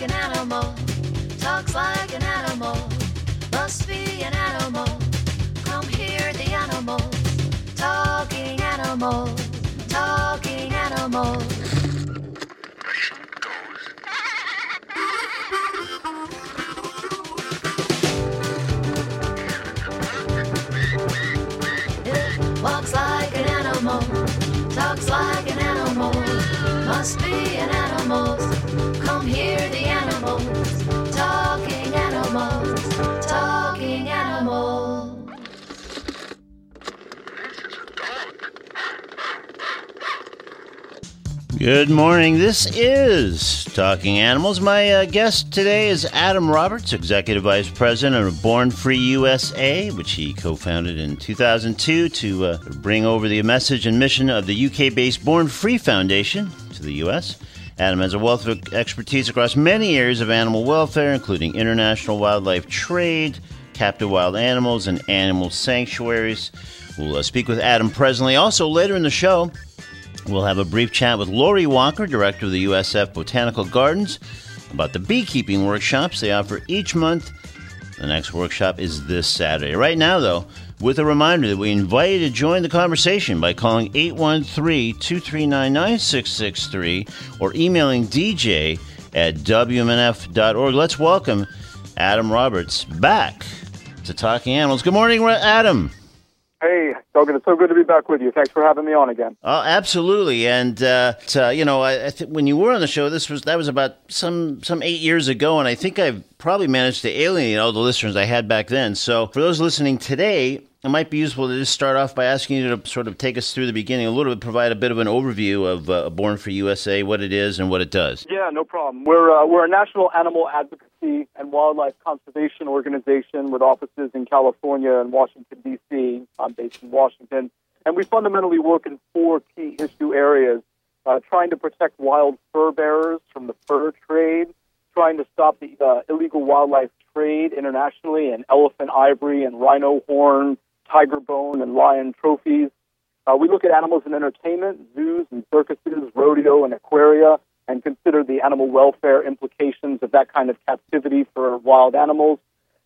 like an animal, talks like an animal, must be an animal. Come hear the animals, talking animals, talking animals. It walks like an animal, talks like an animal, must be an animal. Come hear Good morning. This is Talking Animals. My uh, guest today is Adam Roberts, Executive Vice President of Born Free USA, which he co founded in 2002 to uh, bring over the message and mission of the UK based Born Free Foundation to the U.S. Adam has a wealth of expertise across many areas of animal welfare, including international wildlife trade, captive wild animals, and animal sanctuaries. We'll uh, speak with Adam presently. Also, later in the show, We'll have a brief chat with Lori Walker, director of the USF Botanical Gardens, about the beekeeping workshops they offer each month. The next workshop is this Saturday. Right now, though, with a reminder that we invite you to join the conversation by calling 813 239 9663 or emailing dj at wmnf.org. Let's welcome Adam Roberts back to Talking Animals. Good morning, Adam. Duncan, it's so good to be back with you. Thanks for having me on again. Oh, absolutely. And uh, t- you know, I, I th- when you were on the show, this was that was about some some eight years ago, and I think I've probably managed to alienate all the listeners I had back then. So for those listening today, it might be useful to just start off by asking you to sort of take us through the beginning a little bit, provide a bit of an overview of uh, Born Free USA, what it is and what it does. Yeah, no problem. We're uh, we're a national animal advocacy and wildlife conservation organization with offices in California and Washington D.C. I'm based in Washington, and we fundamentally work in four key issue areas: uh, trying to protect wild fur bearers from the fur trade, trying to stop the uh, illegal wildlife trade internationally in elephant ivory and rhino horn tiger bone and lion trophies. Uh, we look at animals in entertainment, zoos and circuses, rodeo and aquaria, and consider the animal welfare implications of that kind of captivity for wild animals.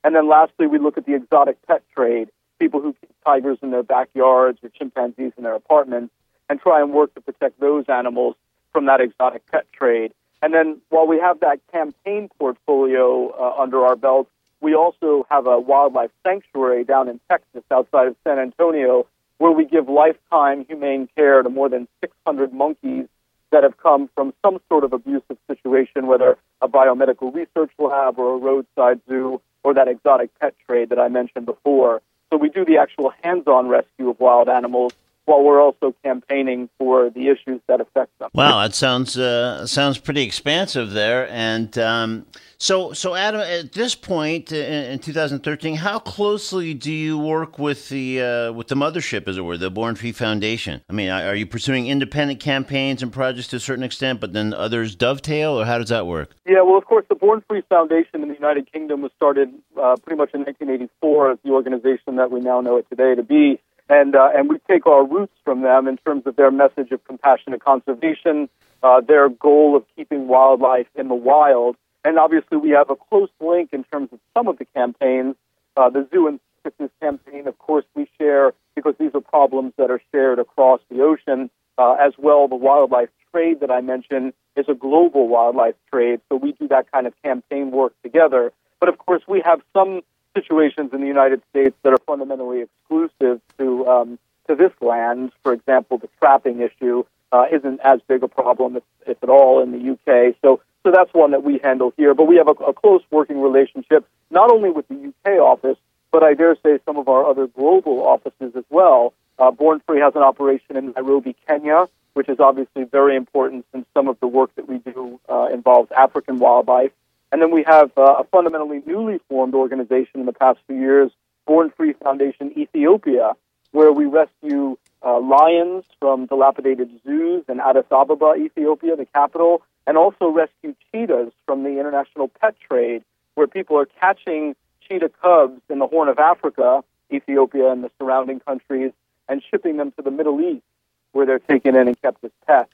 And then lastly, we look at the exotic pet trade, people who keep tigers in their backyards or chimpanzees in their apartments, and try and work to protect those animals from that exotic pet trade. And then while we have that campaign portfolio uh, under our belt, we also have a wildlife sanctuary down in Texas outside of San Antonio where we give lifetime humane care to more than 600 monkeys that have come from some sort of abusive situation, whether a biomedical research lab or a roadside zoo or that exotic pet trade that I mentioned before. So we do the actual hands-on rescue of wild animals while we're also campaigning for the issues that affect them. Wow, that sounds uh, sounds pretty expansive there. And um, so, so Adam, at this point in, in 2013, how closely do you work with the uh, with the mothership, as it were, the Born Free Foundation? I mean, are you pursuing independent campaigns and projects to a certain extent, but then others dovetail, or how does that work? Yeah, well, of course, the Born Free Foundation in the United Kingdom was started uh, pretty much in 1984 as the organization that we now know it today to be and uh, and we take our roots from them in terms of their message of compassionate conservation, uh, their goal of keeping wildlife in the wild, and obviously we have a close link in terms of some of the campaigns. Uh, the zoo and circus campaign, of course, we share because these are problems that are shared across the ocean. Uh, as well, the wildlife trade that I mentioned is a global wildlife trade, so we do that kind of campaign work together. But of course, we have some situations in the United States that are fundamentally exclusive to um, to this land. For example, the trapping issue uh, isn't as big a problem, if, if, at all, in the UK. So, so that's one that we handle here. But we have a, a close working relationship not only with the UK office, but I dare say some of our other global offices as well. Uh, Born Free has an operation in Nairobi, Kenya, which is obviously very important since some of the work that we do uh, involves African wildlife. And then we have uh, a fundamentally newly formed organization in the past few years, Born Free Foundation Ethiopia, where we rescue uh, lions from dilapidated zoos in Addis Ababa, Ethiopia, the capital, and also rescue cheetahs from the international pet trade, where people are catching cheetah cubs in the Horn of Africa, Ethiopia, and the surrounding countries, and shipping them to the Middle East, where they're taken in and kept as pets.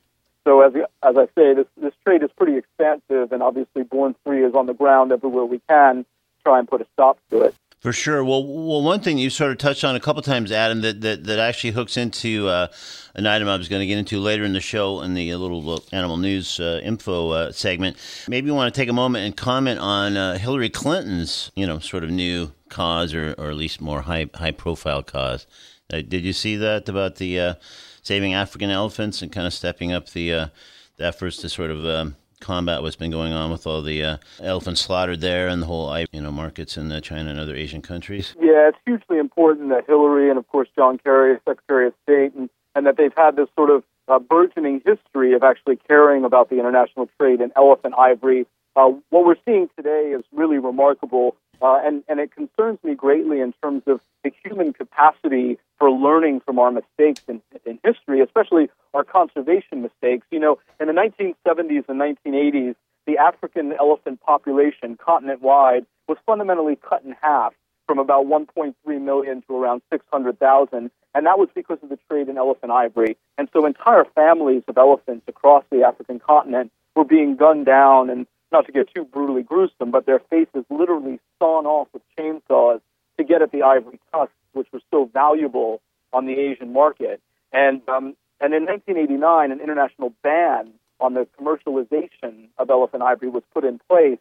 So as as I say, this this trade is pretty expansive, and obviously Born Free is on the ground everywhere we can try and put a stop to it. For sure. Well, well, one thing you sort of touched on a couple times, Adam, that that, that actually hooks into uh, an item I was going to get into later in the show in the uh, little animal news uh, info uh, segment. Maybe you want to take a moment and comment on uh, Hillary Clinton's, you know, sort of new cause, or, or at least more high high profile cause. Uh, did you see that about the saving African elephants and kind of stepping up the, the efforts to sort of um, combat what's been going on with all the uh, elephants slaughtered there and the whole you know markets in uh, China and other Asian countries? Yeah, it's hugely important that Hillary and of course John Kerry, Secretary of State, and, and that they've had this sort of uh, burgeoning history of actually caring about the international trade in elephant ivory. Uh, what we're seeing today is really remarkable, uh, and and it concerns me greatly in terms of the human capacity for learning from our mistakes in, in history, especially our conservation mistakes. You know, in the 1970s and 1980s, the African elephant population continent wide was fundamentally cut in half from about 1.3 million to around 600,000. And that was because of the trade in elephant ivory. And so entire families of elephants across the African continent were being gunned down and not to get too brutally gruesome, but their faces literally sawn off with chainsaws to get at the ivory tusks, which were so valuable on the Asian market. And um, and in 1989, an international ban on the commercialization of elephant ivory was put in place,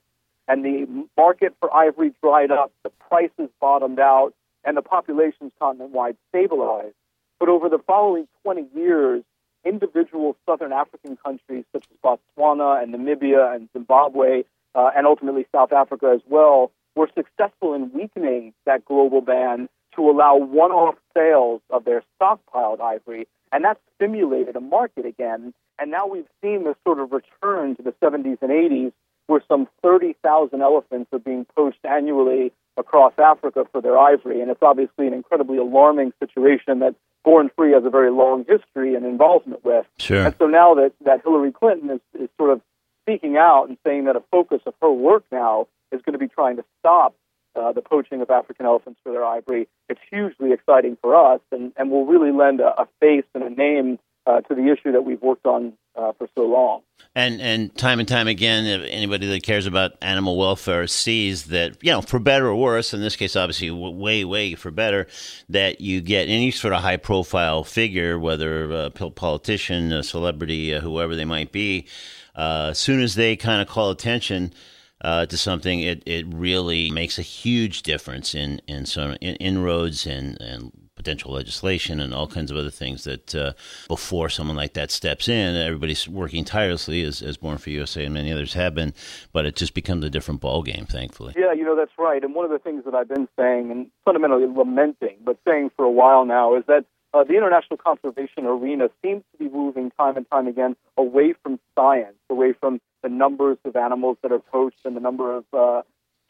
and the market for ivory dried up, the prices bottomed out, and the populations continent-wide stabilized. But over the following 20 years, individual southern African countries such as Botswana and Namibia and Zimbabwe, uh, and ultimately South Africa as well, were successful in weakening that global ban to allow one off sales of their stockpiled ivory. And that stimulated a market again. And now we've seen this sort of return to the 70s and 80s where some 30,000 elephants are being poached annually across Africa for their ivory. And it's obviously an incredibly alarming situation that Born Free has a very long history and involvement with. Sure. And so now that, that Hillary Clinton is, is sort of speaking out and saying that a focus of her work now is going to be trying to stop uh, the poaching of African elephants for their ivory. It's hugely exciting for us and, and will really lend a, a face and a name uh, to the issue that we've worked on uh, for so long. And and time and time again, anybody that cares about animal welfare sees that you know, for better or worse, in this case, obviously, way way for better, that you get any sort of high profile figure, whether a politician, a celebrity, uh, whoever they might be, uh, as soon as they kind of call attention uh, to something, it, it really makes a huge difference in in some in, inroads and and potential legislation and all kinds of other things that uh, before someone like that steps in, everybody's working tirelessly as, as Born Free USA and many others have been, but it just becomes a different ball game, thankfully. Yeah, you know, that's right. And one of the things that I've been saying and fundamentally lamenting, but saying for a while now, is that uh, the international conservation arena seems to be moving time and time again away from science, away from the numbers of animals that are poached and the number of uh,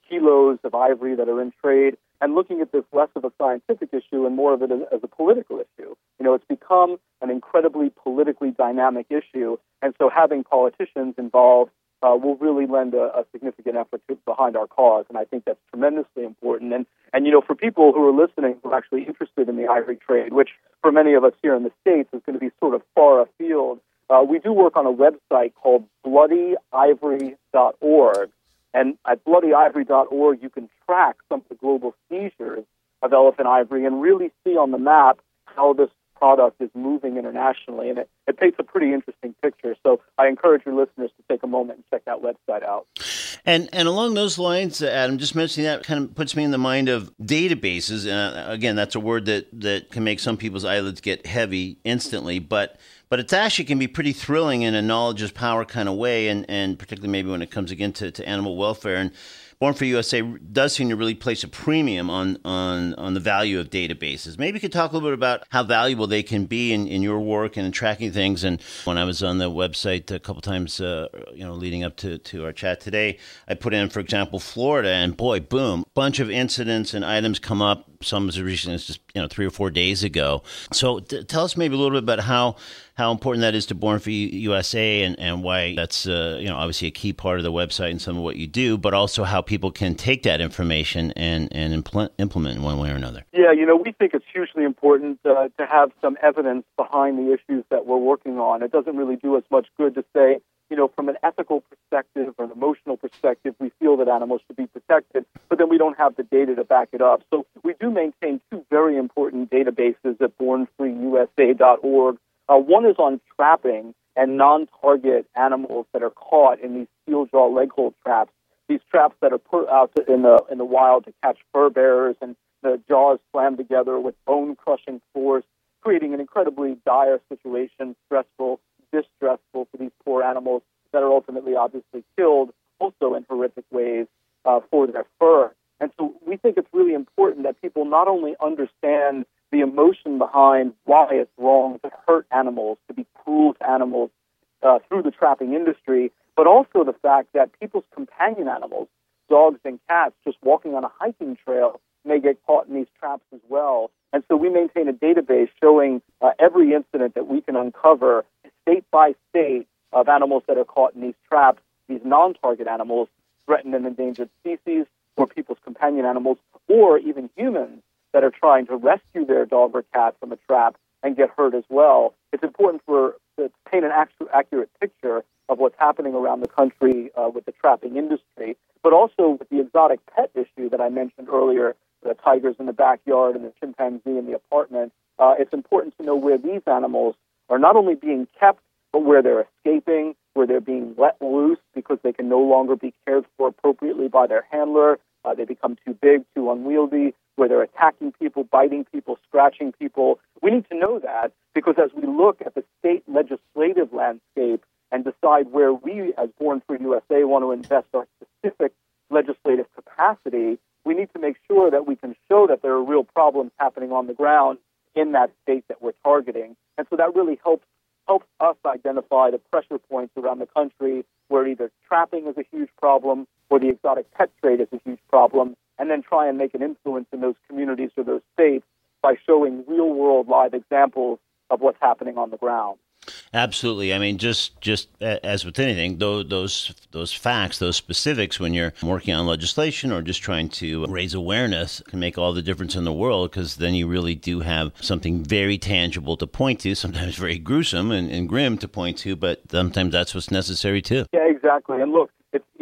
kilos of ivory that are in trade, and looking at this less of a scientific issue and more of it as a political issue. You know, it's become an incredibly politically dynamic issue, and so having politicians involved uh, will really lend a, a significant effort to, behind our cause, and I think that's tremendously important. And and you know, for people who are listening who are actually interested in the ivory trade, which for many of us here in the states is going to be sort of far afield, uh, we do work on a website called BloodyIvory.org, and at BloodyIvory.org you can track some of the global seizures of elephant ivory and really see on the map how this product is moving internationally, and it, it paints a pretty interesting picture. So I encourage your listeners to take a moment and check that website out. And and along those lines, Adam, just mentioning that kind of puts me in the mind of databases. Uh, again, that's a word that that can make some people's eyelids get heavy instantly, but but it actually can be pretty thrilling in a knowledge is power kind of way, and, and particularly maybe when it comes again to, to animal welfare. And Born Free USA does seem to really place a premium on, on, on the value of databases. Maybe you could talk a little bit about how valuable they can be in, in your work and in tracking things. And when I was on the website a couple times, uh, you know, leading up to, to our chat today, I put in, for example, Florida, and boy, boom, A bunch of incidents and items come up some as recently as just you know three or four days ago. So t- tell us maybe a little bit about how how important that is to Born Free USA and, and why that's uh, you know obviously a key part of the website and some of what you do, but also how people can take that information and and implement implement in one way or another. Yeah, you know, we think it's hugely important uh, to have some evidence behind the issues that we're working on. It doesn't really do us much good to say, you know, from an ethical perspective or an emotional perspective, we feel that animals should be protected, but then we don't have the data to back it up. So we do maintain two very important databases at bornfreeusa.org. Uh, one is on trapping and non-target animals that are caught in these steel jaw leg hold traps. These traps that are put out in the in the wild to catch fur bearers, and the jaws slam together with bone-crushing force, creating an incredibly dire situation, stressful, distressful for these poor animals that are ultimately obviously killed, also in horrific ways uh, for their fur. And so we think it's really important that people not only understand the emotion behind why it's wrong to hurt animals, to be cruel to animals uh, through the trapping industry, but also the fact that people's companion animals, dogs and cats, just walking on a hiking trail, may get caught in these traps as well. And so we maintain a database showing uh, every incident that we can uncover state by state of animals that are caught in these traps, these non target animals, threatened and endangered species, or people's companion animals, or even humans that are trying to rescue their dog or cat from a trap and get hurt as well. It's important for to paint an accurate picture of what's happening around the country uh, with the trapping industry, but also with the exotic pet issue that I mentioned earlier, the tigers in the backyard and the chimpanzee in the apartment. Uh, it's important to know where these animals are not only being kept, but where they're escaping, where they're being let loose because they can no longer be cared for appropriately by their handler. Uh, they become too big, too unwieldy, where they're attacking people, biting people, scratching people. We need to know that because as we look at the state legislative landscape and decide where we, as Born Free USA, want to invest our specific legislative capacity, we need to make sure that we can show that there are real problems happening on the ground in that state that we're targeting. And so that really helps helps us identify the pressure points around the country where either trapping is a huge problem or the exotic pet trade is a huge problem, and then try and make an influence in those communities or those states by showing real world live examples of what's happening on the ground. Absolutely. I mean, just just as with anything, those those those facts, those specifics, when you're working on legislation or just trying to raise awareness, can make all the difference in the world because then you really do have something very tangible to point to. Sometimes very gruesome and, and grim to point to, but sometimes that's what's necessary too. Yeah, exactly. And look,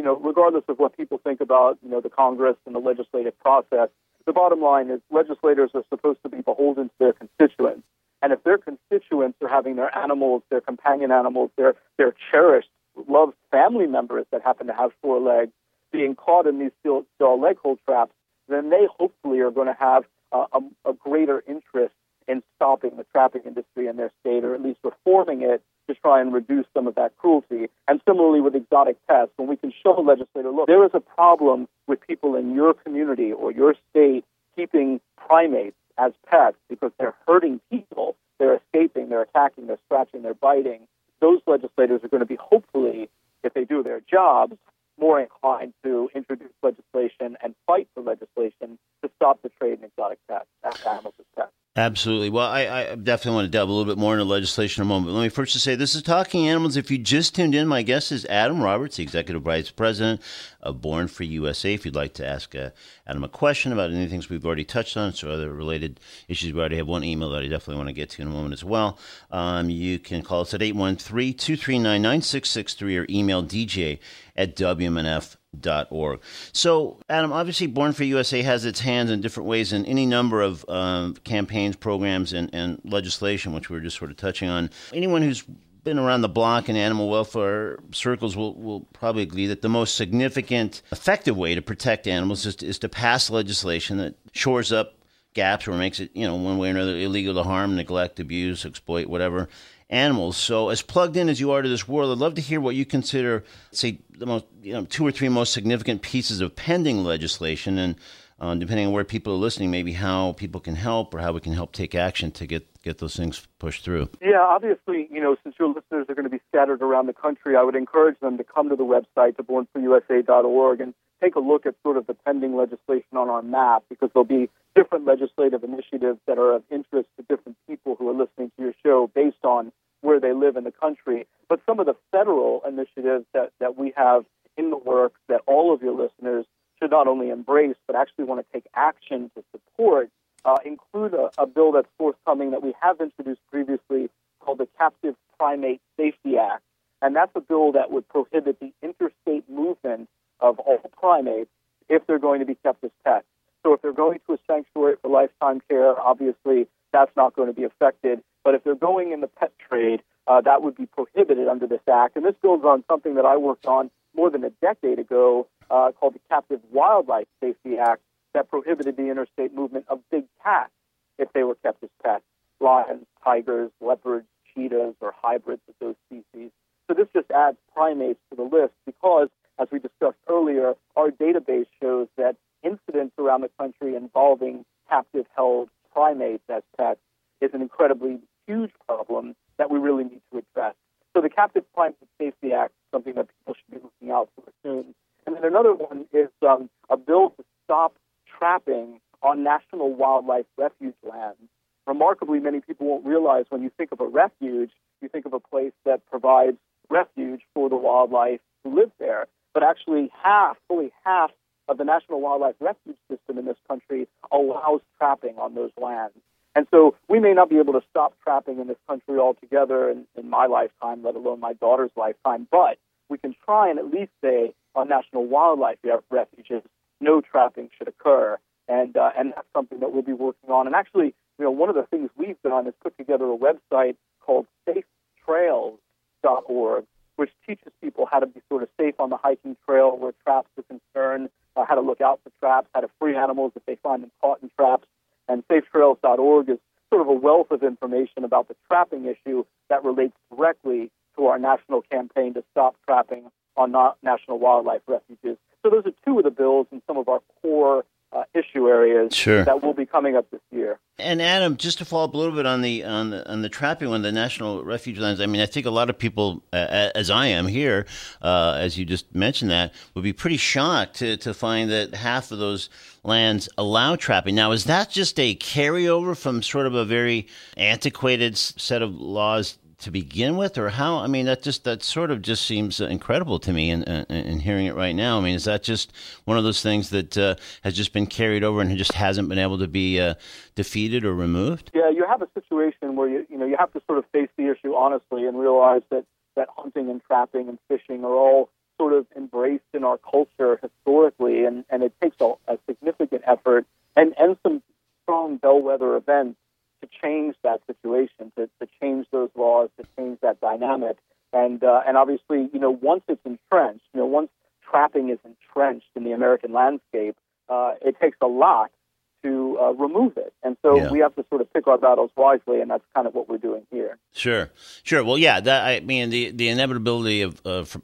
know, regardless of what people think about you know the Congress and the legislative process, the bottom line is legislators are supposed to be beholden to their constituents. And if their constituents are having their animals, their companion animals, their, their cherished, loved family members that happen to have four legs being caught in these steel, steel leg hold traps, then they hopefully are going to have uh, a, a greater interest in stopping the trapping industry in their state, or at least reforming it try and reduce some of that cruelty. And similarly with exotic pests, when we can show a legislator, look, there is a problem with people in your community or your state keeping primates as pets because they're hurting people, they're escaping, they're attacking, they're scratching, they're biting. Those legislators are going to be hopefully, if they do their jobs, more inclined to introduce legislation and fight for legislation to stop the trade in exotic pets, animals pets. Absolutely. Well, I, I, definitely want to delve a little bit more into legislation in a moment. Let me first just say this is Talking Animals. If you just tuned in, my guest is Adam Roberts, the Executive Vice President of Born Free USA. If you'd like to ask uh, Adam a question about any things we've already touched on, so other related issues, we already have one email that I definitely want to get to in a moment as well. Um, you can call us at 813 239 9663 or email DJ at WMNF org. So, Adam, obviously, Born Free USA has its hands in different ways in any number of um, campaigns, programs, and, and legislation, which we are just sort of touching on. Anyone who's been around the block in animal welfare circles will, will probably agree that the most significant, effective way to protect animals is to, is to pass legislation that shores up gaps or makes it, you know, one way or another illegal to harm, neglect, abuse, exploit, whatever animals. So, as plugged in as you are to this world, I'd love to hear what you consider, say, the most, you know, two or three most significant pieces of pending legislation, and uh, depending on where people are listening, maybe how people can help or how we can help take action to get get those things pushed through. Yeah, obviously, you know, since your listeners are going to be scattered around the country, I would encourage them to come to the website, to bornfreeusa.org, and take a look at sort of the pending legislation on our map because there'll be different legislative initiatives that are of interest to different people who are listening to your show based on where they live in the country. But some of the federal initiatives that, that we have in the works that all of your listeners should not only embrace but actually want to take action to support uh, include a, a bill that's forthcoming that we have introduced previously called the Captive Primate Safety Act. And that's a bill that would prohibit the interstate movement of all primates if they're going to be kept as pets. So if they're going to a sanctuary for lifetime care, obviously that's not going to be affected. But if they're going in the pet trade, uh, that would be prohibited under this act. And this builds on something that I worked on more than a decade ago uh, called the Captive Wildlife Safety Act that prohibited the interstate movement of big cats if they were kept as pets lions, tigers, leopards, cheetahs, or hybrids of those species. So this just adds primates to the list because, as we discussed earlier, our database incidents around the country involving captive held primates as pets is an incredibly huge problem that we really need to address. So the Captive Primate Safety Act is something that people should be looking out for soon. And then another one is um, a bill to stop trapping on national wildlife refuge lands. Remarkably, many people won't realize when you think of a refuge, you think of a place that provides refuge for the wildlife who live there. But actually, half, fully half of the National Wildlife Refuge System in this country allows trapping on those lands. And so we may not be able to stop trapping in this country altogether in, in my lifetime, let alone my daughter's lifetime, but we can try and at least say on national wildlife refuges, no trapping should occur. And, uh, and that's something that we'll be working on. And actually, you know, one of the things we've done is put together a website called safetrails.org, which teaches people how to be sort of safe on the hiking trail where traps are concerned, uh, how to look out for traps, how to free animals if they find them caught in traps. And safetrails.org is sort of a wealth of information about the trapping issue that relates directly to our national campaign to stop trapping on national wildlife refuges. So those are two of the bills and some of our core uh, issue areas sure. that will be coming up this year. And Adam, just to follow up a little bit on the on the, on the trapping one, the national refuge lands. I mean, I think a lot of people, uh, as I am here, uh, as you just mentioned that, would be pretty shocked to to find that half of those lands allow trapping. Now, is that just a carryover from sort of a very antiquated set of laws to begin with, or how? I mean, that just that sort of just seems incredible to me. In, in, in hearing it right now, I mean, is that just one of those things that uh, has just been carried over and just hasn't been able to be uh, defeated or removed? Yeah, you have a situation where you you know you have to sort of face the issue honestly and realize that that hunting and trapping and fishing are all sort of embraced in our culture historically, and and it takes a, a significant effort and and some strong bellwether events to change that situation, to, to change those laws, to change that dynamic. And uh, and obviously, you know, once it's entrenched, you know, once trapping is entrenched in the American landscape, uh, it takes a lot to uh, remove it. And so yeah. we have to sort of pick our battles wisely, and that's kind of what we're doing here. Sure, sure. Well, yeah, that I mean the the inevitability of. of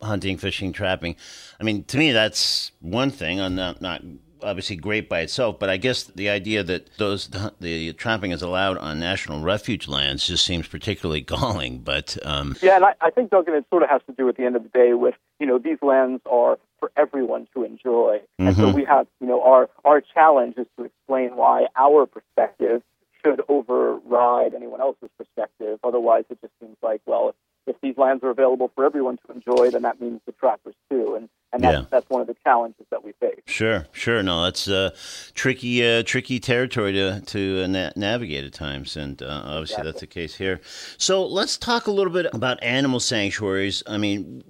hunting, fishing, trapping. I mean, to me, that's one thing. I'm not, not obviously great by itself, but I guess the idea that those the, the trapping is allowed on national refuge lands just seems particularly galling. But um, yeah, and I, I think Duncan, it sort of has to do at the end of the day with you know these lands are for everyone to enjoy, and mm-hmm. so we have you know our our challenge is to explain why our perspective should override anyone else's perspective. Otherwise, it just seems like well, if, these lands are available for everyone to enjoy, then that means the trappers too, and and that's, yeah. that's one of the challenges that we face. Sure, sure. No, that's uh, tricky, uh, tricky territory to to uh, na- navigate at times, and uh, obviously exactly. that's the case here. So let's talk a little bit about animal sanctuaries. I mean,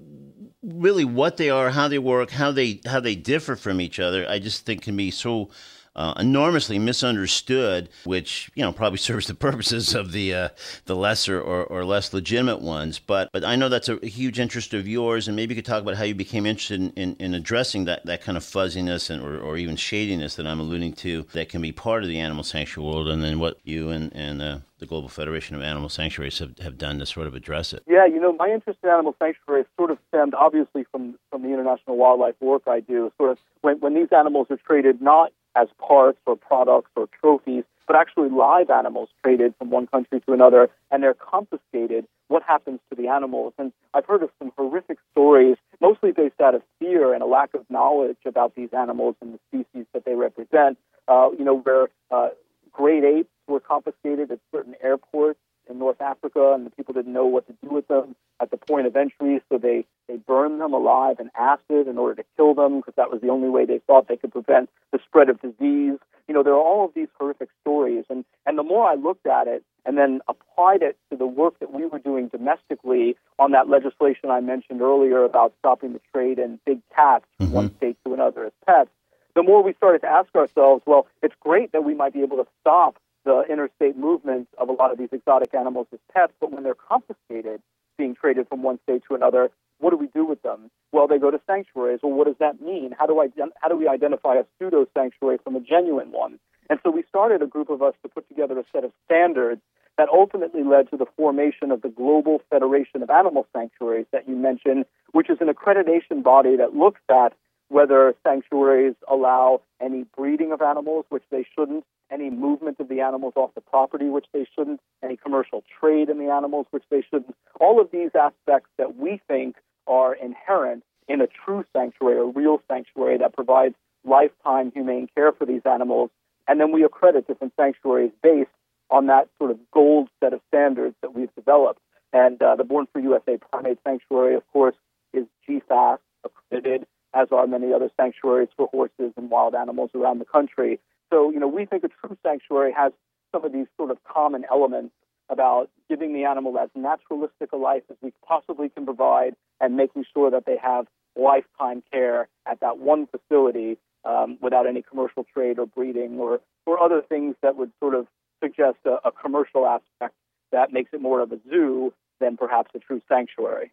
really, what they are, how they work, how they how they differ from each other. I just think can be so uh, enormously misunderstood, which you know probably serves the purposes of the uh, the lesser or, or less legitimate ones. But but I know that's a, huge interest of yours, and maybe you could talk about how you became interested in, in, in addressing that, that kind of fuzziness and or, or, even shadiness that I'm alluding to that can be part of the animal sanctuary world, and then what you and and uh, the Global Federation of Animal Sanctuaries have, have done to sort of address it. Yeah, you know, my interest in animal sanctuaries sort of stemmed obviously from from the international wildlife work I do. Sort of when when these animals are treated not as parts or products or trophies, but actually live animals traded from one country to another, and they're confiscated. What happens to the animals? And I've heard of some horrific stories, mostly based out of fear and a lack of knowledge about these animals and the species that they represent. uh, you know, where uh, great apes were confiscated at certain airports in North Africa, and the people didn't know what to do with them at the point of entry, so they, they burned them alive in acid in order to kill them because that was the only way they thought they could prevent spread of disease. You know, there are all of these horrific stories, and, and the more I looked at it and then applied it to the work that we were doing domestically on that legislation I mentioned earlier about stopping the trade in big cats from Mhm. one state to another as pets, the more we started to ask ourselves, well, it's great that we might be able to stop the interstate movements of a lot of these exotic animals as pets, but when they're confiscated, being traded from one state to another, what do we do with them? Well, they go to sanctuaries. Well, what does that mean? How do I how do we identify a pseudo sanctuary from a genuine one? And so we started a group of us to put together a set of standards that ultimately led to the formation of the Global Federation of Animal Sanctuaries that you mentioned, which is an accreditation body that looks at whether sanctuaries allow any breeding of animals, which they shouldn't, any movement of the animals off the property, which they shouldn't, any commercial trade in the animals, which they shouldn't. All of these aspects that we think are inherent in a true sanctuary, a real sanctuary that provides lifetime humane care for these animals. And then we accredit different sanctuaries based on that sort of gold set of standards that we've developed. And uh, the Born Free USA Primate Sanctuary, of course, is GFAS accredited, as are many other sanctuaries for horses and wild animals around the country. So, you know, we think a true sanctuary has some of these sort of common elements about giving the animal as naturalistic a life as we possibly can provide and making sure that they have lifetime care at that one facility um, without any commercial trade or breeding or, or other things that would sort of suggest a, a commercial aspect that makes it more of a zoo than perhaps a true sanctuary.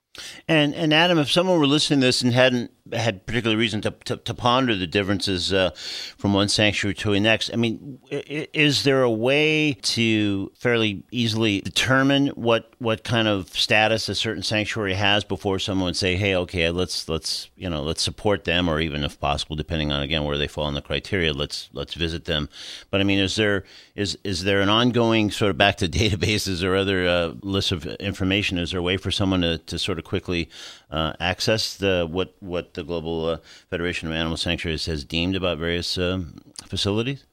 And and Adam, if someone were listening to this and hadn't had particular reason to, to, to ponder the differences uh, from one sanctuary to the next, I mean, is there a way to fairly easily determine what what kind of status a certain sanctuary has before someone would say, "Hey, okay, let's let's you know let's support them," or even if possible, depending on again where they fall in the criteria, let's let's visit them. But I mean, is there is is there an ongoing sort of back to databases or other uh, lists of information? Is there a way for someone to, to sort of quickly uh, access the what what the Global uh, Federation of Animal Sanctuaries has deemed about various um, facilities?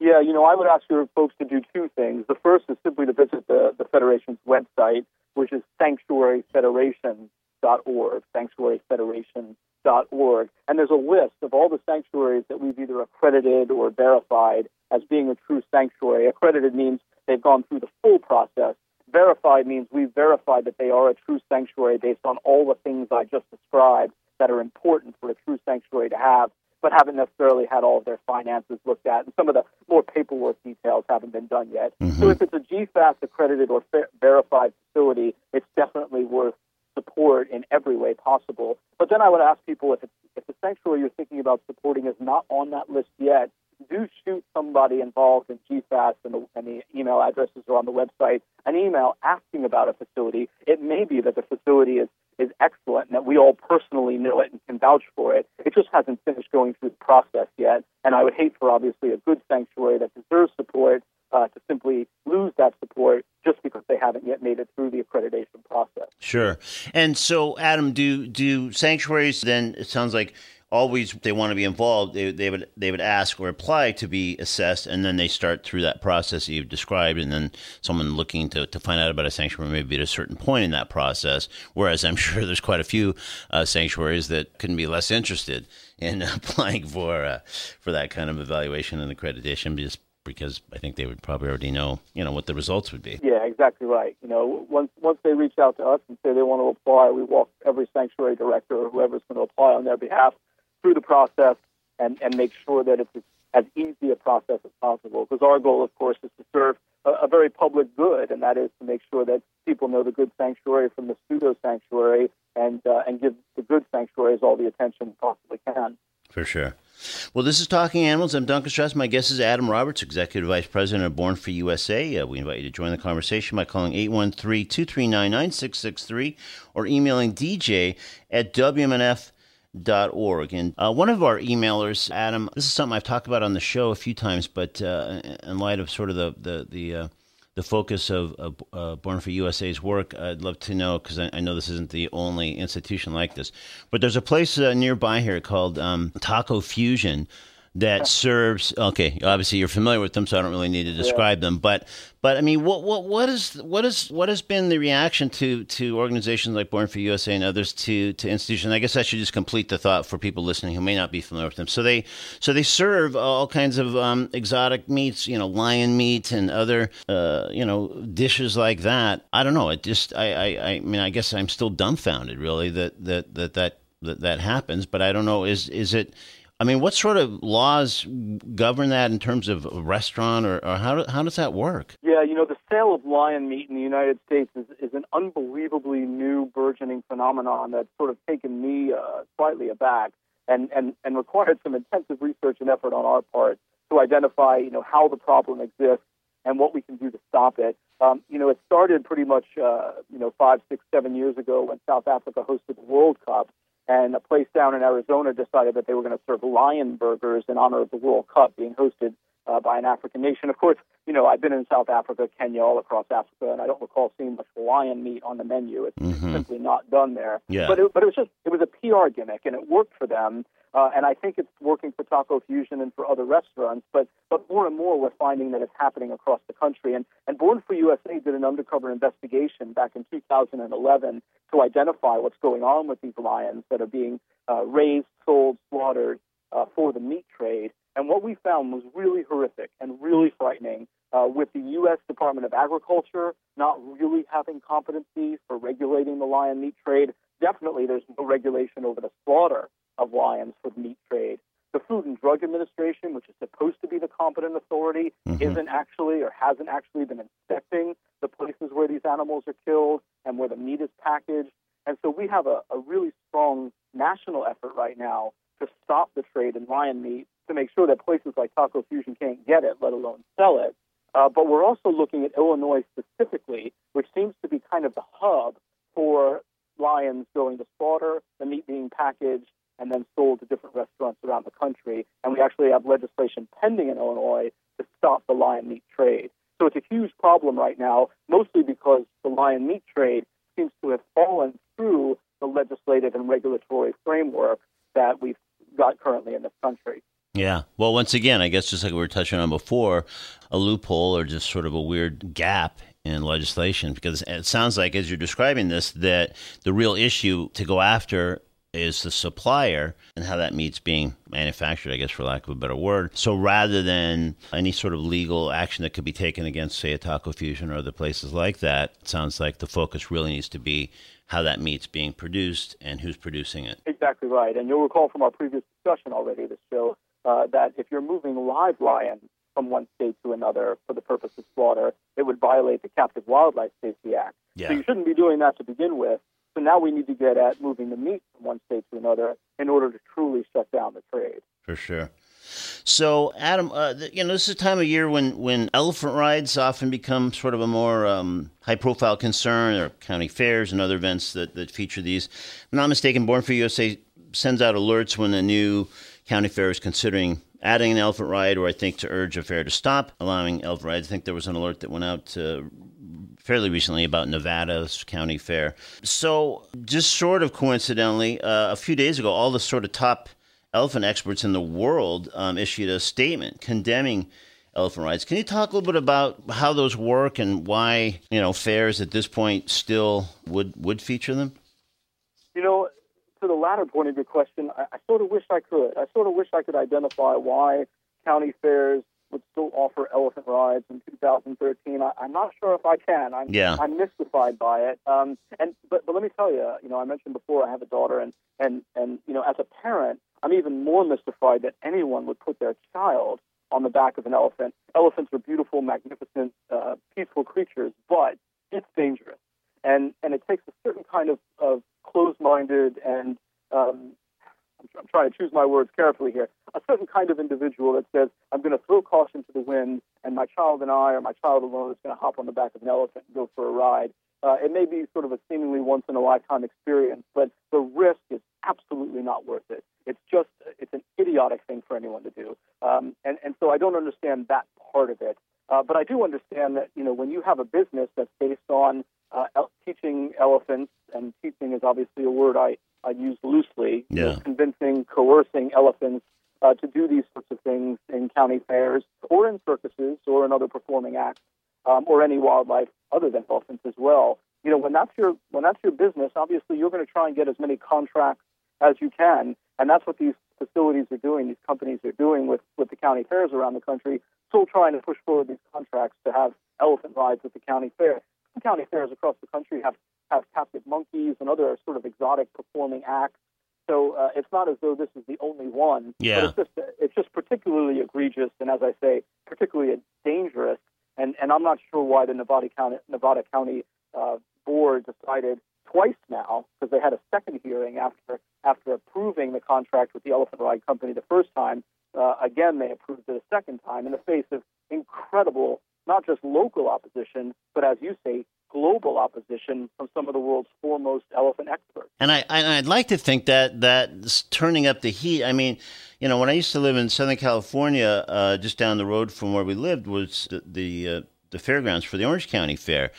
Yeah, you know, I would ask your folks to do two things. The first is simply to visit the, the Federation's website, which is sanctuaryfederation.org, sanctuaryfederation.org. And there's a list of all the sanctuaries that we've either accredited or verified as being a true sanctuary. Accredited means they've gone through the full process. Verified means we've verified that they are a true sanctuary based on all the things I just described that are important for a true sanctuary to have but haven't necessarily had all of their finances looked at, and some of the more paperwork details haven't been done yet. So mm-hmm. if it's a GFAS accredited or ver- verified facility, it's definitely worth support in every way possible. But then I would ask people if it's, if the sanctuary you're thinking about supporting is not on that list yet, do shoot somebody involved in GFAS and the, and the email addresses are on the website an email asking about a facility. It may be that the facility is is excellent and that we all personally know it and can vouch for it. It just hasn't finished going through the process yet. And I would hate for obviously a good sanctuary that deserves support uh, to simply lose that support just because they haven't yet made it through the accreditation process. Sure. And so, Adam, do do sanctuaries then? It sounds like always they want to be involved. They, they would they would ask or apply to be assessed, and then they start through that process that you've described. And then someone looking to, to find out about a sanctuary may be at a certain point in that process. Whereas I'm sure there's quite a few uh, sanctuaries that couldn't be less interested in applying for uh, for that kind of evaluation and accreditation, just because I think they would probably already know you know what the results would be. Yeah, exactly right. You know, once once they reach out to us and say they want to apply, we walk every sanctuary director or whoever's going to apply on their behalf through the process and, and make sure that it's as easy a process as possible. Because our goal, of course, is to serve a, a very public good, and that is to make sure that people know the good sanctuary from the pseudo sanctuary and uh, and give the good sanctuaries all the attention we possibly can. For sure. Well, this is Talking Animals. I'm Duncan Strauss. My guest is Adam Roberts, Executive Vice President of Born Free USA. Uh, we invite you to join the conversation by calling 813 239 9663 or emailing DJ at WMNF.org. And uh, one of our emailers, Adam, this is something I've talked about on the show a few times, but uh, in light of sort of the, the, the, uh, the focus of, of uh, Born Free USA's work, I'd love to know because I, I, know this isn't the only institution like this, but there's a place uh, nearby here called um, Taco Fusion. That serves. Okay, obviously you're familiar with them, so I don't really need to describe them. But but I mean, what what what is what is what has been the reaction to to organizations like Born Free USA and others to to institutions? I guess I should just complete the thought for people listening who may not be familiar with them. So they so they serve all kinds of um, exotic meats, you know, lion meat and other uh, you know dishes like that. I don't know. It just I, I I mean I guess I'm still dumbfounded really that that that that that, that happens. But I don't know. Is is it I mean, what sort of laws govern that in terms of a restaurant, or, or how, how does that work? Yeah, you know, the sale of lion meat in the United States is, is an unbelievably new, burgeoning phenomenon that's sort of taken me uh, slightly aback and, and, and required some intensive research and effort on our part to identify, you know, how the problem exists and what we can do to stop it. Um, you know, it started pretty much, uh, you know, five, six, seven years ago when South Africa hosted the World Cup and a place down in Arizona decided that they were going to serve lion burgers in honor of the World Cup being hosted uh, by an African nation. Of course, you know, I've been in South Africa, Kenya, all across Africa, and I don't recall seeing much lion meat on the menu. It's mm-hmm. simply not done there. Yeah. But it, but it was just it was a PR gimmick, and it worked for them. Uh, and I think it's working for Taco Fusion and for other restaurants. But but more and more, we're finding that it's happening across the country. And and Born Free USA did an undercover investigation back in 2011 to identify what's going on with these lions that are being uh, raised, sold, slaughtered uh, for the meat trade. And what we found was really horrific and really frightening. Uh, with the U.S. Department of Agriculture not really having competency for regulating the lion meat trade, definitely there's no regulation over the slaughter of lions for the meat trade. The Food and Drug Administration, which is supposed to be the competent authority, mm-hmm. isn't actually or hasn't actually been inspecting the places where these animals are killed and where the meat is packaged. And so we have a, a really strong national effort right now to stop the trade in lion meat to make sure that places like Taco Fusion can't get it, let alone sell it. Uh, but we're also looking at Illinois specifically, which seems to be kind of the hub for lions going to slaughter, the meat being packaged, and then sold to different restaurants around the country. And we actually have legislation pending in Illinois to stop the lion meat trade. So it's a huge problem right now, mostly because the lion meat trade seems to have fallen through the legislative and regulatory framework that we've got currently in this country. Yeah. Well, once again, I guess just like we were touching on before, a loophole or just sort of a weird gap in legislation because it sounds like as you're describing this that the real issue to go after is the supplier and how that meat's being manufactured, I guess, for lack of a better word. So rather than any sort of legal action that could be taken against, say, a Taco Fusion or other places like that, it sounds like the focus really needs to be how that meat's being produced and who's producing it. Exactly right. And you'll recall from our previous discussion already this show uh, that if you're moving live lions from one state to another for the purpose of slaughter, it would violate the Captive Wildlife Safety Act. Yeah. So you shouldn't be doing that to begin with. So now we need to get at moving the meat from one state to another in order to truly shut down the trade. For sure. So, Adam, uh, you know, this is a time of year when, when elephant rides often become sort of a more um, high profile concern, or county fairs and other events that, that feature these. If I'm not mistaken, Born Free USA sends out alerts when a new county fair is considering adding an elephant ride, or I think to urge a fair to stop allowing elephant rides. I think there was an alert that went out uh, fairly recently about Nevada's county fair. So, just sort of coincidentally, uh, a few days ago, all the sort of top elephant experts in the world um, issued a statement condemning elephant rides. Can you talk a little bit about how those work and why you know fairs at this point still would would feature them? You know, to the latter point of your question, I, I sort of wish I could. I sort of wish I could identify why county fairs would still offer elephant rides in 2013. I, am not sure if I can. I'm, yeah. I'm mystified by it. Um, and but, but let me tell you, you know, I mentioned before I have a daughter, and and and you know, as a parent, I'm even more mystified that anyone would put their child on the back of an elephant. Elephants are beautiful, magnificent, uh, peaceful creatures, but it's dangerous, and and it takes a certain kind of, of closed-minded and um, I'm trying to choose my words carefully here, a certain kind of individual that says, I'm going to throw caution to the wind, and my child and I, or my child alone, is going to hop on the back of an elephant and go for a ride. Uh, it may be sort of a seemingly once in a lifetime experience, but the risk is absolutely not worth it. It's just, it's an idiotic thing for anyone to do. Um, and, and so I don't understand that part of it. Uh, but I do understand that, you know, when you have a business that's based on uh, teaching elephants, and teaching is obviously a word I, I use loosely, yeah. convincing, coercing elephants uh, to do these sorts of things in county fairs or in circuses or in other performing acts um, or any wildlife other than elephants as well. You know, when that's your when that's your business, obviously you're going to try and get as many contracts as you can, and that's what these facilities are doing. These companies are doing with with the county fairs around the country, still trying to push forward these contracts to have elephant rides at the county fair. County fairs across the country have have captive monkeys and other sort of exotic performing acts. So uh, it's not as though this is the only one. Yeah. But it's just it's just particularly egregious, and as I say, particularly dangerous. And and I'm not sure why the Nevada County Nevada County uh, board decided twice now because they had a second hearing after after approving the contract with the Elephant Ride Company the first time. Uh, again, they approved it a second time in the face of incredible, not just local opposition, but as you say, global opposition from some of the world's foremost elephant experts. And I and I'd like to think that that's turning up the heat. I mean, you know, when I used to live in Southern California, uh, just down the road from where we lived was the the, uh, the fairgrounds for the Orange County Fair.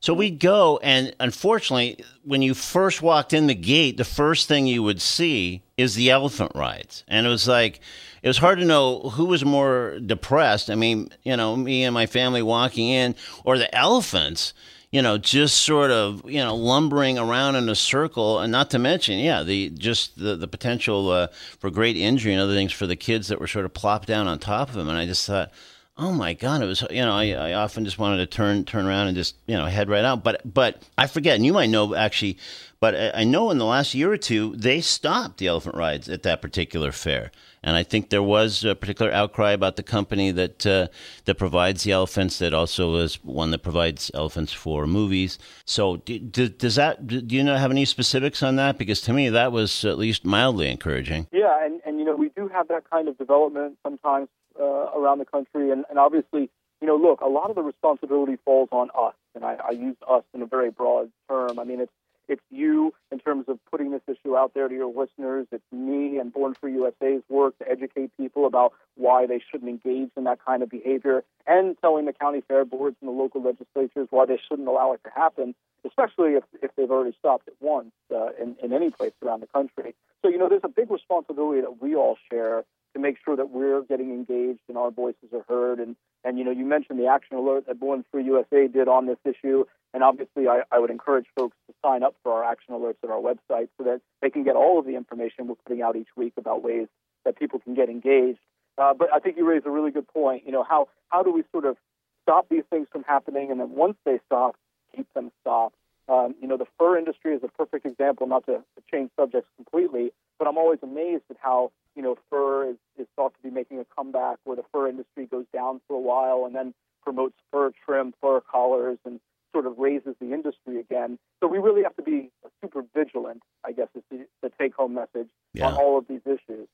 So we'd go, and unfortunately, when you first walked in the gate, the first thing you would see is the elephant rides, and it was like it was hard to know who was more depressed. I mean, you know, me and my family walking in, or the elephants you know, just sort of, you know, lumbering around in a circle, and not to mention, yeah, the just the the potential uh, for great injury and other things for the kids that were sort of plopped down on top of them. And I just thought, oh my god, it was, you know, I, I often just wanted to turn turn around and just, you know, head right out. But but I forget, and you might know actually, but I know in the last year or two they stopped the elephant rides at that particular fair. And I think there was a particular outcry about the company that uh, that provides the elephants, that also is one that provides elephants for movies. So, do, do, does that do you know have any specifics on that? Because to me, that was at least mildly encouraging. Yeah, and and you know we do have that kind of development sometimes uh, around the country, and, and obviously, you know, look, a lot of the responsibility falls on us, and I, I use us in a very broad term. I mean, it's it's you in terms of putting this issue out there to your listeners. It's me and Born Free USA's work to educate people about why they shouldn't engage in that kind of behavior and telling the county fair boards and the local legislatures why they shouldn't allow it to happen, especially if, if they've already stopped it once uh, in, in any place around the country. So, you know, there's a big responsibility that we all share to make sure that we're getting engaged and our voices are heard. And, and you know, you mentioned the action alert that Born Free USA did on this issue. And obviously, I, I would encourage folks to sign up for our action alerts at our website so that they can get all of the information we're putting out each week about ways that people can get engaged. Uh, but I think you raise a really good point. You know, how, how do we sort of stop these things from happening? And then once they stop, keep them stopped. Um, you know, the fur industry is a perfect example, not to, to change subjects completely, but I'm always amazed at how, you know, fur is, is thought to be making a comeback where the fur industry goes down for a while and then promotes fur trim, fur collars, and sort of raises the industry again. So we really have to be super vigilant, I guess, is the, the take home message Yeah. on all of these issues.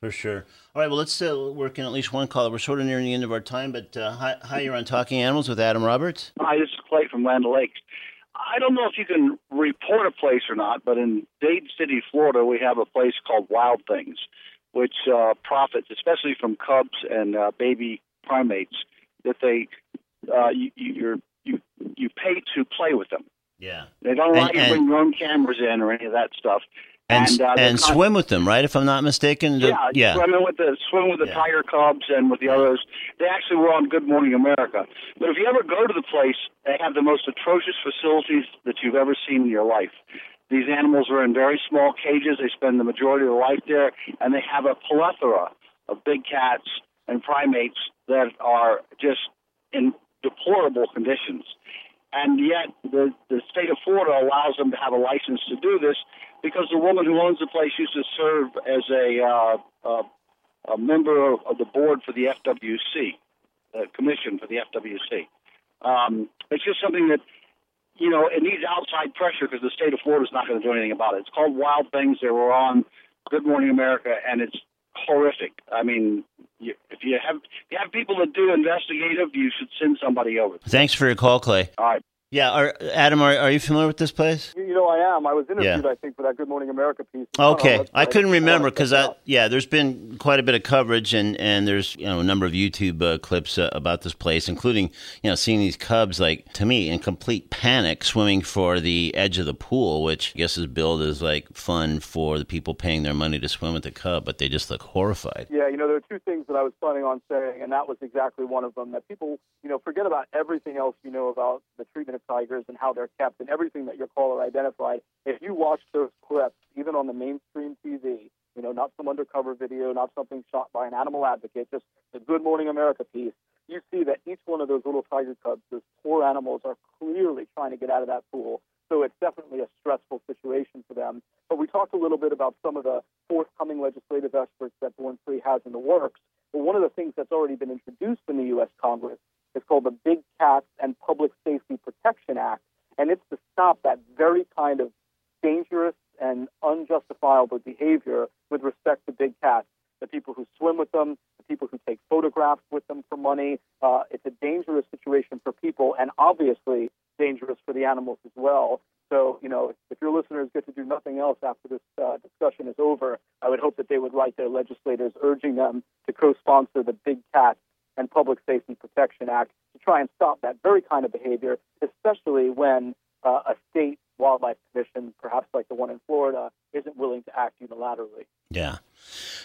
For sure. All right. Well, let's uh, work in at least one call. We're sort of nearing the end of our time, but uh, hi, hi, you're on Talking Animals with Adam Roberts. Hi, this is Clay from Land O'Lakes. I don't know if you can report a place or not, but in Dade City, Florida, we have a place called Wild Things, which uh, profits, especially from cubs and uh, baby primates, that they uh, you, you're, you you pay to play with them. Yeah. They don't allow And- you to bring your own cameras in or any of that stuff. And And, uh, and con- swim with them, right? If I'm not mistaken. The- Yeah, yeah. swimming with the swim with the Yeah. tiger cubs and with the others. They actually were on Good Morning America. But if you ever go to the place, they have the most atrocious facilities that you've ever seen in your life. These animals are in very small cages. They spend the majority of their life there, and they have a plethora of big cats and primates that are just in deplorable conditions. And yet, the, the state of Florida allows them to have a license to do this because the woman who owns the place used to serve as a, uh, uh, a member of the board for the FWC, the commission for the FWC. Um, it's just something that, you know, it needs outside pressure because the state of Florida is not going to do anything about it. It's called Wild Things. They were on Good Morning America, and it's horrific. I mean, you, if you have if you have people that do investigative, you should send somebody over. Thanks for your call, Clay. All right. Yeah. Are, Adam, are, are you familiar with this place? You, you know, I am. I was interviewed, Yeah. I think, for that Good Morning America piece. Okay, I couldn't remember because I yeah, there's been quite a bit of coverage and and there's you know a number of YouTube uh, clips uh, about this place, including you know seeing these cubs like to me in complete panic swimming for the edge of the pool, which I guess is billed as like fun for the people paying their money to swim with the cub, but they just look horrified. Yeah, you know, there are two things that I was planning on saying, and that was exactly one of them. That people, you know, forget about everything else you know about the treatment of tigers and how they're kept and everything that your caller identified. If you watch those clips, even on the mainstream TV, you know, not some undercover video, not something shot by an animal advocate, just the Good Morning America piece, you see that each one of those little tiger cubs, those poor animals, are clearly trying to get out of that pool. So it's definitely a stressful situation for them. But we talked a little bit about some of the forthcoming legislative efforts that Born Free has in the works. But one of the things that's already been introduced in the U.S. Congress is called the Big Cats and Public Safety Protection Act. And it's to stop that very kind of dangerous and unjustifiable behavior with respect to big cats. The people who swim with them, the people who take photographs with them for money. Uh, it's a dangerous situation for people and obviously dangerous for the animals as well. So, you know, if your listeners get to do nothing else after this uh, discussion is over, I would hope that they would write their legislators urging them to co sponsor the Big Cat and Public Safety Protection Act to try and stop that very kind of behavior, especially when uh, a state wildlife commission, perhaps like the one in Florida, isn't willing to act unilaterally. Yeah.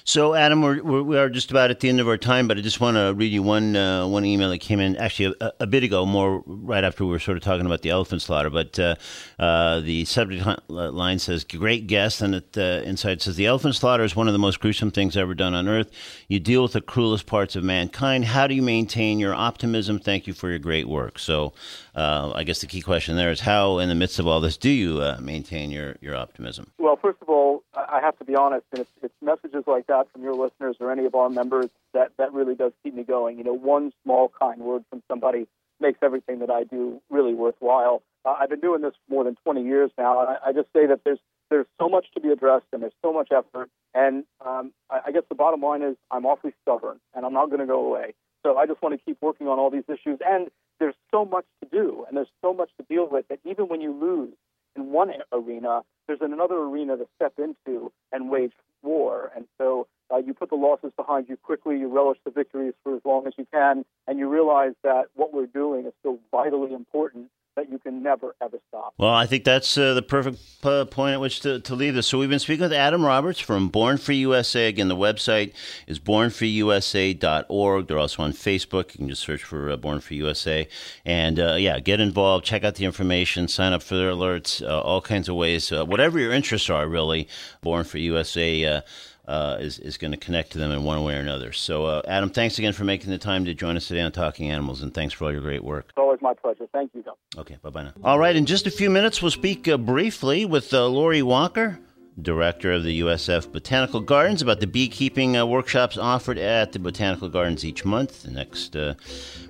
So, Adam, we're, we are just about at the end of our time, but I just want to read you one uh, one email that came in actually a, a bit ago, more right after we were sort of talking about the elephant slaughter. But uh, uh, the subject line says, "Great guest," and it uh, inside says, "The elephant slaughter is one of the most gruesome things ever done on Earth. You deal with the cruelest parts of mankind. How do you maintain your optimism? Thank you for your great work." So, uh, I guess the key question there is, how, in the midst of all this, do you uh, maintain your your optimism? Well, first of all, I have to be honest, and it's, it's messages like that from your listeners or any of our members that, that really does keep me going. You know, one small kind word from somebody makes everything that I do really worthwhile. Uh, I've been doing this for more than 20 years now, and I, I just say that there's there's so much to be addressed and there's so much effort. And um, I, I guess the bottom line is I'm awfully stubborn, and I'm not going to go away. So I just want to keep working on all these issues. And there's so much to do, and there's so much to deal with that even when you lose in one arena, there's another arena to step into and wage war. And so uh, you put the losses behind you quickly, you relish the victories for as long as you can, and you realize that what we're doing is so vitally important that you can never, ever stop. Well, I think that's uh, the perfect uh, point at which to, to leave this. So we've been speaking with Adam Roberts from Born Free USA. Again, the website is bornfreeusa.org. They're also on Facebook. You can just search for uh, Born Free USA. And uh, yeah, get involved, check out the information, sign up for their alerts, uh, all kinds of ways. Uh, whatever your interests are, really, Born Free USA. Uh, is, is going to connect to them in one way or another. So, uh, Adam, thanks again for making the time to join us today on Talking Animals, and thanks for all your great work. It's always my pleasure. Thank you, John. Okay, bye bye now. All right, in just a few minutes, we'll speak uh, briefly with uh, Lori Walker, director of the USF Botanical Gardens, about the beekeeping uh, workshops offered at the Botanical Gardens each month. The next uh,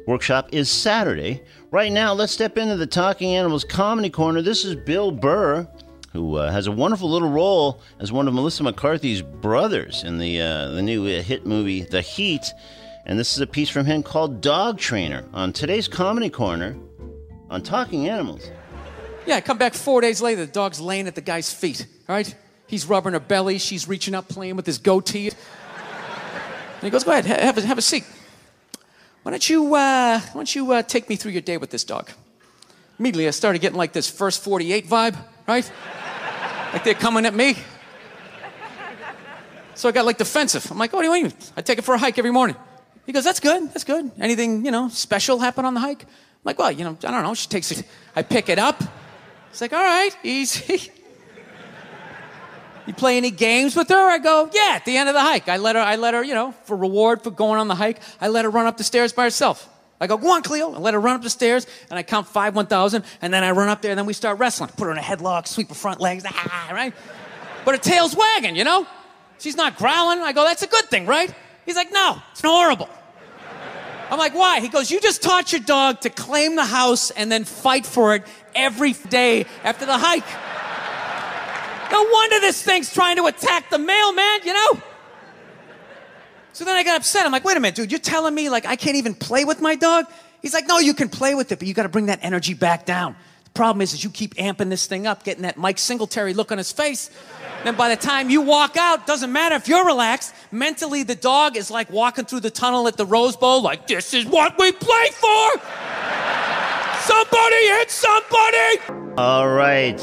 workshop is Saturday. Right now, let's step into the Talking Animals Comedy Corner. This is Bill Burr. Who uh, has a wonderful little role as one of Melissa McCarthy's brothers in the uh, the new uh, hit movie The Heat, and this is a piece from him called Dog Trainer on today's Comedy Corner on Talking Animals. Yeah, I come back four days later, the dog's laying at the guy's feet, all right? He's rubbing her belly, she's reaching up, playing with his goatee. And he goes, Go ahead, have a, have a seat. Why don't you, uh, why don't you uh, take me through your day with this dog? Immediately, I started getting like this first 48 vibe, right? like they're coming at me. So I got like defensive. I'm like, oh, what do you mean? I take it for a hike every morning. He goes, that's good, that's good. Anything, you know, special happen on the hike? I'm like, well, you know, I don't know. She takes it, I pick it up. It's like, all right, easy. You play any games with her? I go, yeah, at the end of the hike. I let her, I let her, you know, for reward for going on the hike, I let her run up the stairs by herself. I go, go on, Cleo. I let her run up the stairs, and I count five, 1,000, and then I run up there, and then we start wrestling. Put her in a headlock, sweep her front legs, ah, right? But her tail's wagging, you know? She's not growling. I go, that's a good thing, right? He's like, no, it's horrible. I'm like, why? He goes, you just taught your dog to claim the house and then fight for it every day after the hike. No wonder this thing's trying to attack the mailman, you know? So then I got upset. I'm like, wait a minute, dude, you're telling me like I can't even play with my dog? He's like, no, you can play with it, but you got to bring that energy back down. The problem is, is you keep amping this thing up, getting that Mike Singletary look on his face. Then by the time you walk out, doesn't matter if you're relaxed. Mentally, the dog is like walking through the tunnel at the Rose Bowl, like this is what we play for. Somebody hit somebody. All right.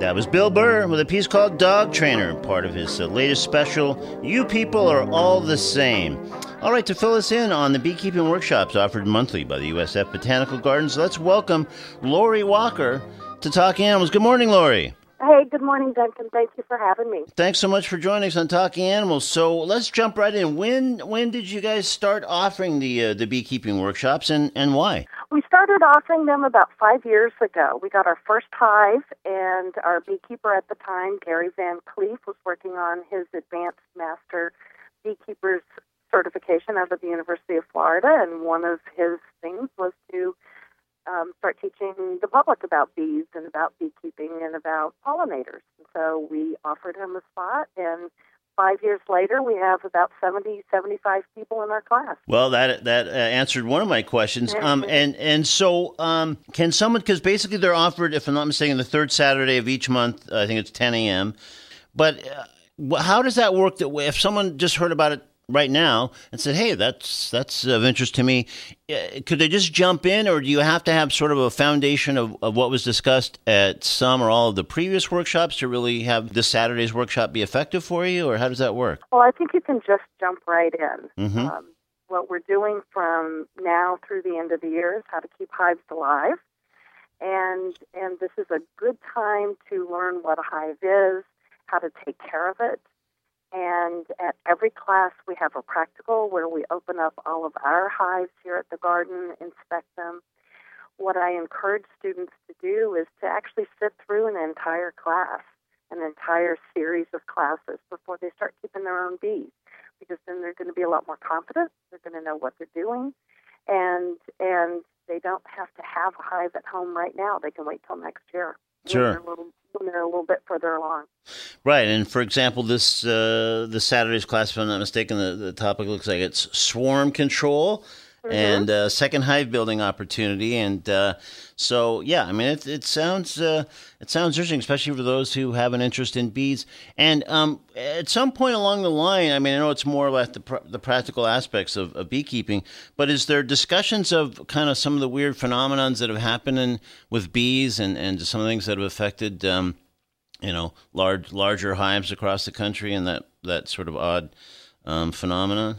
That was Bill Burr with a piece called Dog Trainer, part of his uh, latest special, You People Are All the Same. All right, to fill us in on the beekeeping workshops offered monthly by the USF Botanical Gardens, let's welcome Lori Walker to Talking Animals. Good morning, Lori. Hey, good morning, Duncan. Thank you for having me. Thanks so much for joining us on Talking Animals. So let's jump right in. When when did you guys start offering the uh, the beekeeping workshops, and, and why? We started offering them about five years ago. We got our first hive, and our beekeeper at the time, Gary Van Cleef, was working on his advanced master beekeeper's certification out of the University of Florida, and one of his things was to um, start teaching the public about bees and about beekeeping and about pollinators. And so we offered him a spot, and five years later, we have about 70, 75 people in our class. Well, that that uh, answered one of my questions. Um, and and so, um, can someone because basically they're offered, if I'm not mistaken, the third Saturday of each month. I think it's 10 a.m. But uh, how does that work? That if someone just heard about it right now and said, "Hey, that's that's of interest to me," uh, could they just jump in, or do you have to have sort of a foundation of, of what was discussed at some or all of the previous workshops to really have this Saturday's workshop be effective for you, or how does that work? Well, I think you can just jump right in. Mm-hmm. Um, what we're doing from now through the end of the year is how to keep hives alive, and and this is a good time to learn what a hive is, how to take care of it, and at every class, we have a practical where we open up all of our hives here at the garden, inspect them. What I encourage students to do is to actually sit through an entire class, an entire series of classes before they start keeping their own bees, because then they're going to be a lot more confident. They're going to know what they're doing, and and they don't have to have a hive at home right now. They can wait till next year. Sure. they're a little, when they're a little bit further along. Right, and for example, this uh, this Saturday's class, if I'm not mistaken, the, the topic looks like it's swarm control and uh, second hive building opportunity, and uh, so yeah, I mean it, it sounds uh, it sounds interesting, especially for those who have an interest in bees. And um, at some point along the line, I mean, I know it's more about the pr- the practical aspects of, of beekeeping, but is there discussions of kind of some of the weird phenomenons that have happened in, with bees and and some of the things that have affected. Um, you know, large larger hives across the country and that that sort of odd um, phenomenon.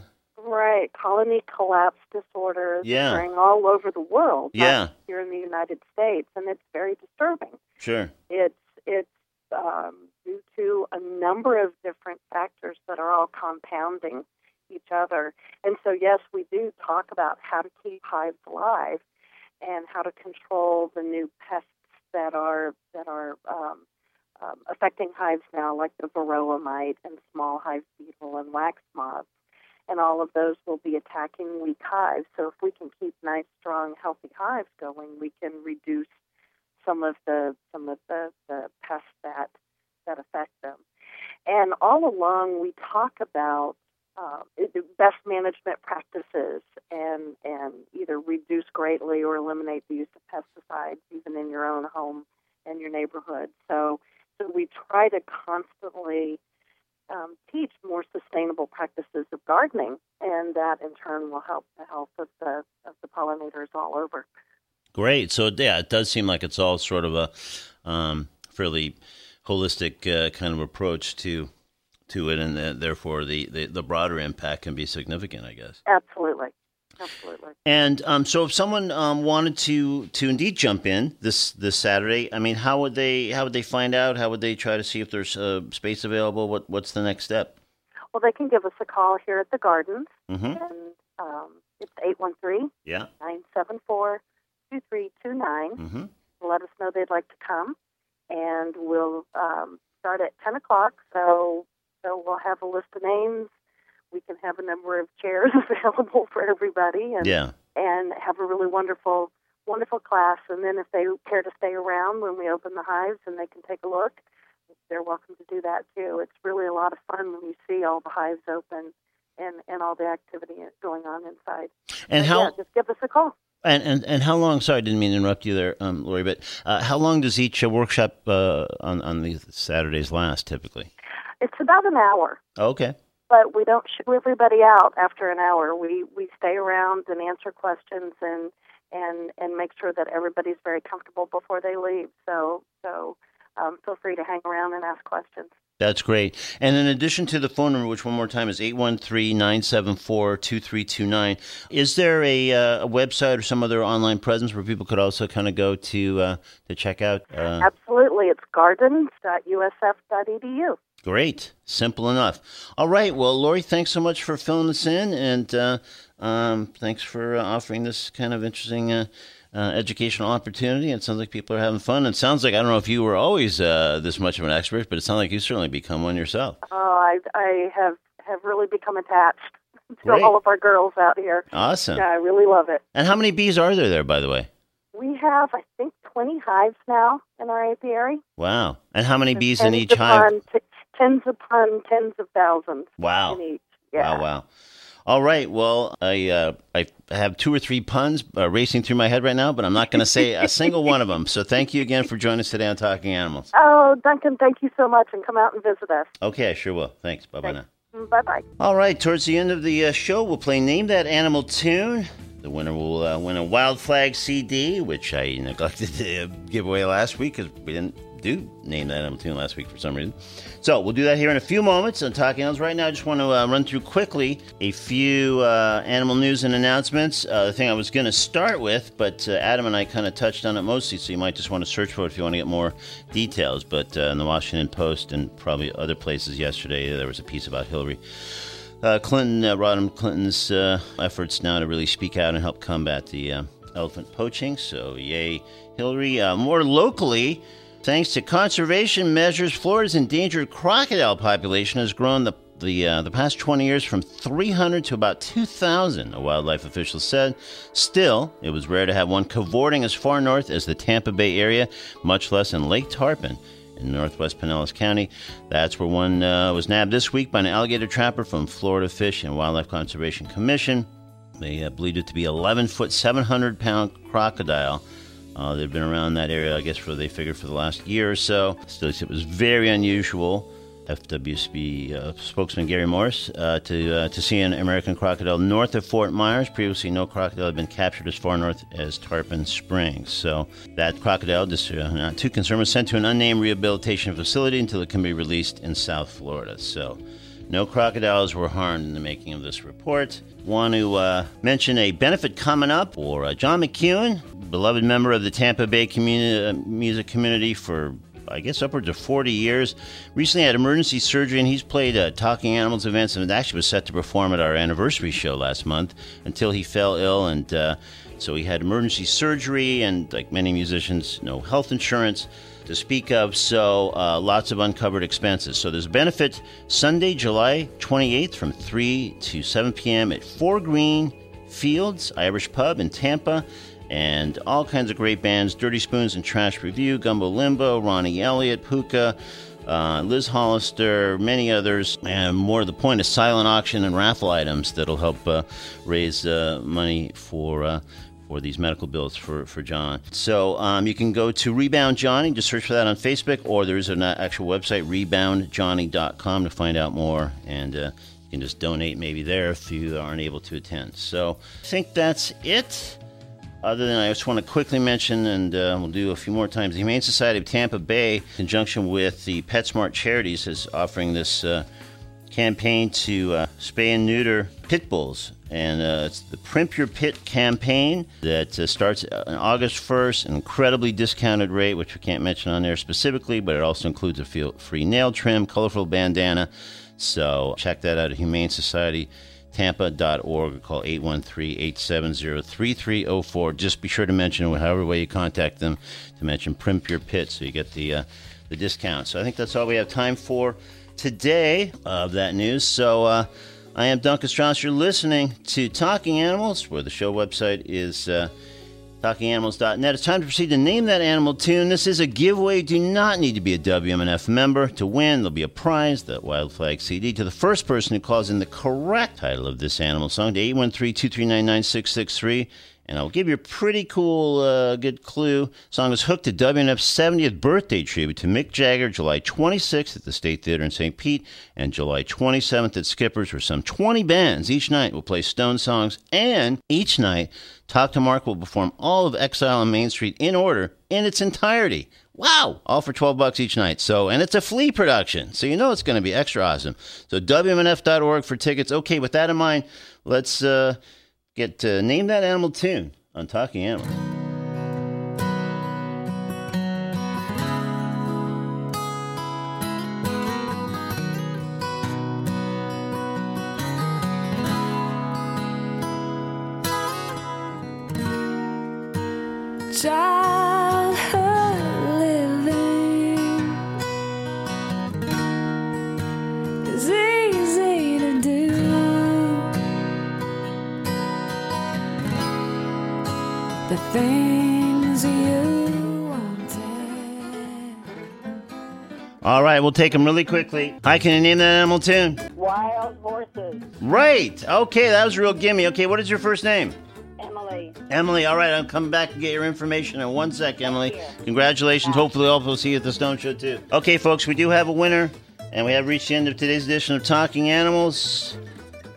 Right, colony collapse disorders Yeah. occurring all over the world, Yeah. here in the United States, and it's very disturbing. Sure. It's it's um, due to a number of different factors that are all compounding each other. And so, yes, we do talk about how to keep hives alive and how to control the new pests that are that are um, um, affecting hives now, like the varroa mite and small hive beetle and wax moths. And all of those will be attacking weak hives. So if we can keep nice, strong, healthy hives going, we can reduce some of the some of the, the pests that that affect them. And all along, we talk about um, it- best management practices and and either reduce greatly or eliminate the use of pesticides, even in your own home and your neighborhood. So so we try to constantly um, teach more sustainable practices of gardening, and that in turn will help the health of the of the pollinators all over. Great. So yeah, it does seem like it's all sort of a um, fairly holistic uh, kind of approach to to it, and uh, therefore the, the the broader impact can be significant, I guess. Absolutely, absolutely. And um, so, if someone um, wanted to to indeed jump in this this Saturday, I mean, how would they how would they find out? How would they try to see if there's uh, space available? What what's the next step? Well, they can give us a call here at the Gardens, hmm and um, it's eight one three Yeah. nine seven four two three two nine. hmm Let us know they'd like to come, and we'll um, start at ten o'clock. So, so we'll have a list of names. We can have a number of chairs available for everybody, and Yeah. and have a really wonderful, wonderful class. And then if they care to stay around when we open the hives and they can take a look, they're welcome to do that too. It's really a lot of fun when you see all the hives open and and all the activity going on inside. And So, how yeah, just give us a call. And, and and how long? Sorry, I didn't mean to interrupt you there, um, Lori. But uh, how long does each uh, workshop uh, on on these Saturdays last typically? It's about an hour. Okay. But we don't shoo everybody out after an hour. We we stay around and answer questions and and and make sure that everybody's very comfortable before they leave. So so um, feel free to hang around and ask questions. That's great. And in addition to the phone number, which one more time is 813-974-2329, is there a, uh, a website or some other online presence where people could also kind of go to uh, to check out? Uh, Absolutely, it's gardens.usf.edu. Great. Simple enough. All right. Well, Lori, thanks so much for filling us in, and uh, um, thanks for uh, offering this kind of interesting uh, uh, educational opportunity. It sounds like people are having fun. It sounds like I don't know if you were always uh, this much of an expert, but it sounds like you've certainly become one yourself. Oh, I I have have really become attached to Great. all of our girls out here. Awesome. Yeah, I really love it. And how many bees are there there, by the way? We have, I think, 20 hives now in our apiary. Wow. And how many bees in each hive? upon t- tens upon tens of thousands Wow. in each. Yeah. Wow, wow. All right. Well, I uh, I have two or three puns uh, racing through my head right now, but I'm not going to say a single one of them. So thank you again for joining us today on Talking Animals. Oh, Duncan, thank you so much, and come out and visit us. Okay, I sure will. Thanks. Bye bye now. Bye bye. All right, towards the end of the uh, show, we'll play Name That Animal Tune. The winner will uh, win a Wild Flag CD, which I neglected to give away last week because we didn't do Name That Animal Tune last week for some reason. So we'll do that here in a few moments on Talking Animals. Right now, I just want to uh, run through quickly a few uh, animal news and announcements. Uh, the thing I was going to start with, but uh, Adam and I kind of touched on it mostly, so you might just want to search for it if you want to get more details. But uh, in the Washington Post and probably other places yesterday, there was a piece about Hillary uh, Clinton, Rodham Clinton's efforts now to really speak out and help combat the elephant poaching. So, yay, Hillary. More locally, thanks to conservation measures, Florida's endangered crocodile population has grown the the, uh, the past 20 years from 300 to about 2,000, a wildlife official said. Still, it was rare to have one cavorting as far north as the Tampa Bay area, much less in Lake Tarpon in northwest Pinellas County. That's where one uh, was nabbed this week by an alligator trapper from Florida Fish and Wildlife Conservation Commission. They uh, believed it to be 11 foot, 700 pound crocodile. Uh, they've been around that area, I guess, for they figured for the last year or so. Still, it was very unusual. FWSB uh, spokesman Gary Morris uh, to uh, to see an American crocodile north of Fort Myers. Previously, no crocodile had been captured as far north as Tarpon Springs. So that crocodile, just uh, not too concerned, was sent to an unnamed rehabilitation facility until it can be released in South Florida. So. No crocodiles were harmed in the making of this report. Want to uh, mention a benefit coming up for uh, John McEwen, beloved member of the Tampa Bay uh, music community for I guess upwards of 40 years. Recently had emergency surgery, and he's played uh, Talking Animals events and actually was set to perform at our anniversary show last month until he fell ill. And uh, so he had emergency surgery, and like many musicians, no health insurance to speak of, so uh, lots of uncovered expenses. So there's a benefit Sunday, July 28th from 3 to 7 p.m. at Four Green Fields Irish Pub in Tampa and all kinds of great bands Dirty Spoons and Trash Review, Gumbo Limbo, Ronnie Elliott, Puka, uh, Liz Hollister, many others, and more to the point, a silent auction and raffle items that'll help uh, raise uh, money for. For these medical bills for, for John. So um, you can go to Rebound Johnny, just search for that on Facebook, or there's an actual website, reboundjohnny.com, to find out more. And uh, you can just donate maybe there if you aren't able to attend. So I think that's it. Other than I just want to quickly mention, and uh, we'll do a few more times, the Humane Society of Tampa Bay, in conjunction with the PetSmart Charities, is offering this uh, campaign to uh, spay and neuter pit bulls. And uh, it's the Primp Your Pit campaign that uh, starts on August 1st, an incredibly discounted rate, which we can't mention on there specifically, but it also includes a free nail trim, colorful bandana. So check that out at Humane Society tampa.org or call 813-870-3304 just be sure to mention however way you contact them to mention primp your pit so you get the uh, the discount. So i think that's all we have time for today of that news. So uh, i am duncan strauss you're listening to talking animals where the show website is uh, TalkingAnimals.net. It's time to proceed to name that animal tune. This is a giveaway. You do not need to be a WMNF member to win. There'll be a prize, the Wild Flag CD, to the first person who calls in the correct title of this animal song to 813 239 9663. And I'll give you a pretty cool, uh, good clue. Song is hooked to WMNF's 70th birthday tribute to Mick Jagger, July 26th at the State Theater in St. Pete, and July 27th at Skippers, where some 20 bands each night will play Stone songs. And each night, Talk to Mark will perform all of Exile on Main Street in order in its entirety. Wow! All for 12 bucks each night. So, and it's a flea production. So you know it's going to be extra awesome. So WMNF.org for tickets. Okay, with that in mind, let's uh, get uh, Name That Animal Tune on Talking Animals. Right, we'll take them really quickly. Hi, can you name that animal tune? Wild horses, Right. Okay, that was a real gimme. Okay, what is your first name? Emily. Emily, all right, I'll come back and get your information in one sec, Emily. Congratulations. Hopefully, all will see you at the Stone Show, too. Okay, folks, we do have a winner, and we have reached the end of today's edition of Talking Animals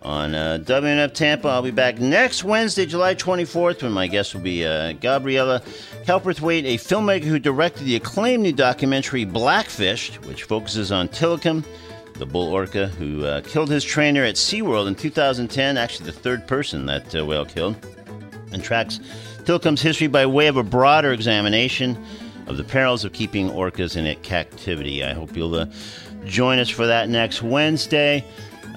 on uh, WMNF Tampa. I'll be back next Wednesday, July 24th, when my guest will be uh, Gabriela Cowperthwaite, a filmmaker who directed the acclaimed new documentary Blackfish, which focuses on Tilikum, the bull orca who uh, killed his trainer at SeaWorld in 2010, actually the third person that uh, whale killed and tracks Tilikum's history by way of a broader examination of the perils of keeping orcas in captivity. I hope you'll uh, join us for that next Wednesday.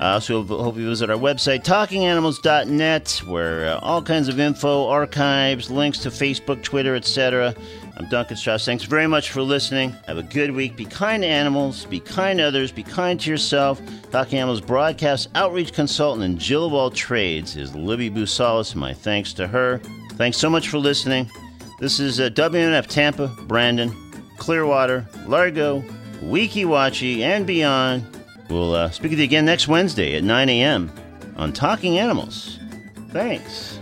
I also hope you visit our website, talkinganimals.net, where uh, all kinds of info, archives, links to Facebook, Twitter, etc. I'm Duncan Strauss. Thanks very much for listening. Have a good week. Be kind to animals, be kind to others, be kind to yourself. Talking Animals broadcast outreach consultant and Jill of all trades is Libby Busalis. My thanks to her. Thanks so much for listening. This is uh, WMNF Tampa, Brandon, Clearwater, Largo, Weeki Wachee and beyond. We'll uh, speak with you again next Wednesday at 9 a.m. on Talking Animals. Thanks.